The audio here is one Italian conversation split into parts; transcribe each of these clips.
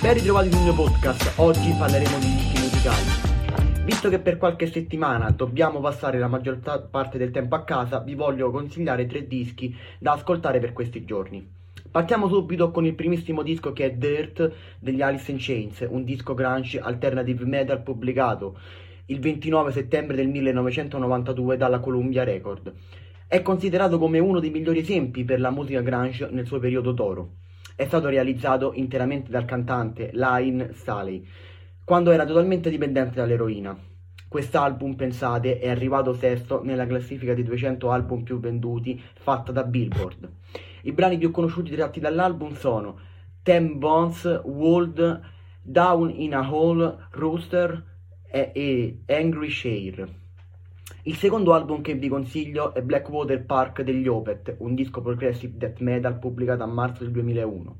Ben ritrovati sul mio podcast, oggi parleremo di dischi musicali. Visto che per qualche settimana dobbiamo passare la maggior parte del tempo a casa, vi voglio consigliare tre dischi da ascoltare per questi giorni. Partiamo subito con il primissimo disco che è Dirt degli Alice in Chains, un disco grunge alternative metal pubblicato il 29 settembre del 1992 dalla Columbia Record. È considerato come uno dei migliori esempi per la musica grunge nel suo periodo d'oro è stato realizzato interamente dal cantante Lynne Staley, quando era totalmente dipendente dall'eroina. Quest'album, pensate, è arrivato sesto nella classifica dei 200 album più venduti fatta da Billboard. I brani più conosciuti tratti dall'album sono Ten Bones, World, Down in a Hole, Rooster e, e Angry Share. Il secondo album che vi consiglio è Blackwater Park degli Opeth, un disco progressive death metal pubblicato a marzo del 2001.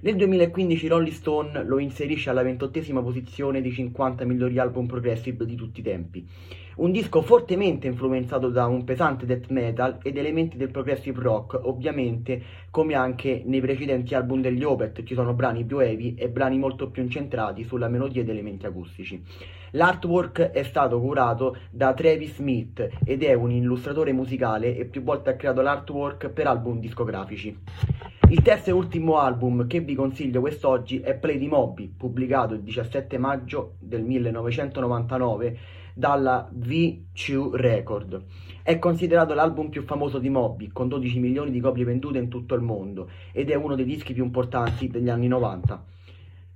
Nel 2015 Rolling Stone lo inserisce alla ventottesima posizione dei 50 migliori album progressive di tutti i tempi. Un disco fortemente influenzato da un pesante death metal ed elementi del progressive rock, ovviamente come anche nei precedenti album degli Opeth ci sono brani più heavy e brani molto più incentrati sulla melodia ed elementi acustici. L'artwork è stato curato da Travis Smith ed è un illustratore musicale e più volte ha creato l'artwork per album discografici. Il terzo e ultimo album che vi consiglio quest'oggi è Play di Moby, pubblicato il 17 maggio del 1999 dalla V2 Record. È considerato l'album più famoso di Moby, con 12 milioni di copie vendute in tutto il mondo, ed è uno dei dischi più importanti degli anni 90.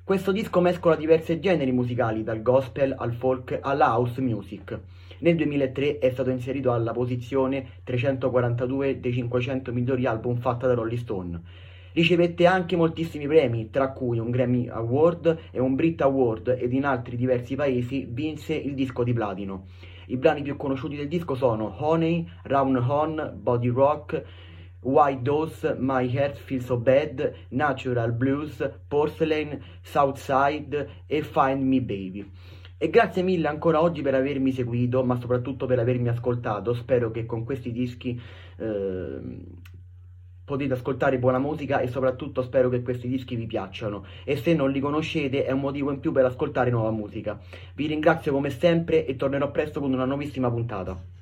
Questo disco mescola diversi generi musicali, dal gospel al folk alla house music. Nel 2003 è stato inserito alla posizione 342 dei 500 migliori album fatta da Rolling Stone. Ricevette anche moltissimi premi, tra cui un Grammy Award e un Brit Award ed in altri diversi paesi vinse il disco di platino. I brani più conosciuti del disco sono Honey, Round On, Body Rock, Why Does My Heart Feel So Bad, Natural Blues, Porcelain, Southside e Find Me Baby. E grazie mille ancora oggi per avermi seguito, ma soprattutto per avermi ascoltato. Spero che con questi dischi eh, potete ascoltare buona musica e soprattutto spero che questi dischi vi piacciono e se non li conoscete è un motivo in più per ascoltare nuova musica. Vi ringrazio come sempre e tornerò presto con una nuovissima puntata.